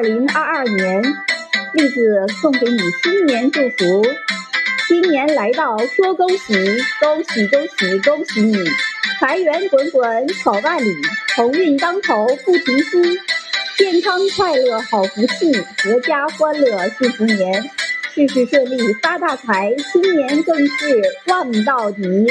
二零二二年，栗子送给你新年祝福。新年来到，说恭喜，恭喜恭喜恭喜你！财源滚滚好万里，鸿运当头不停息，健康快乐好福气，阖家欢乐幸福年，事事顺利发大财，新年更是旺到底。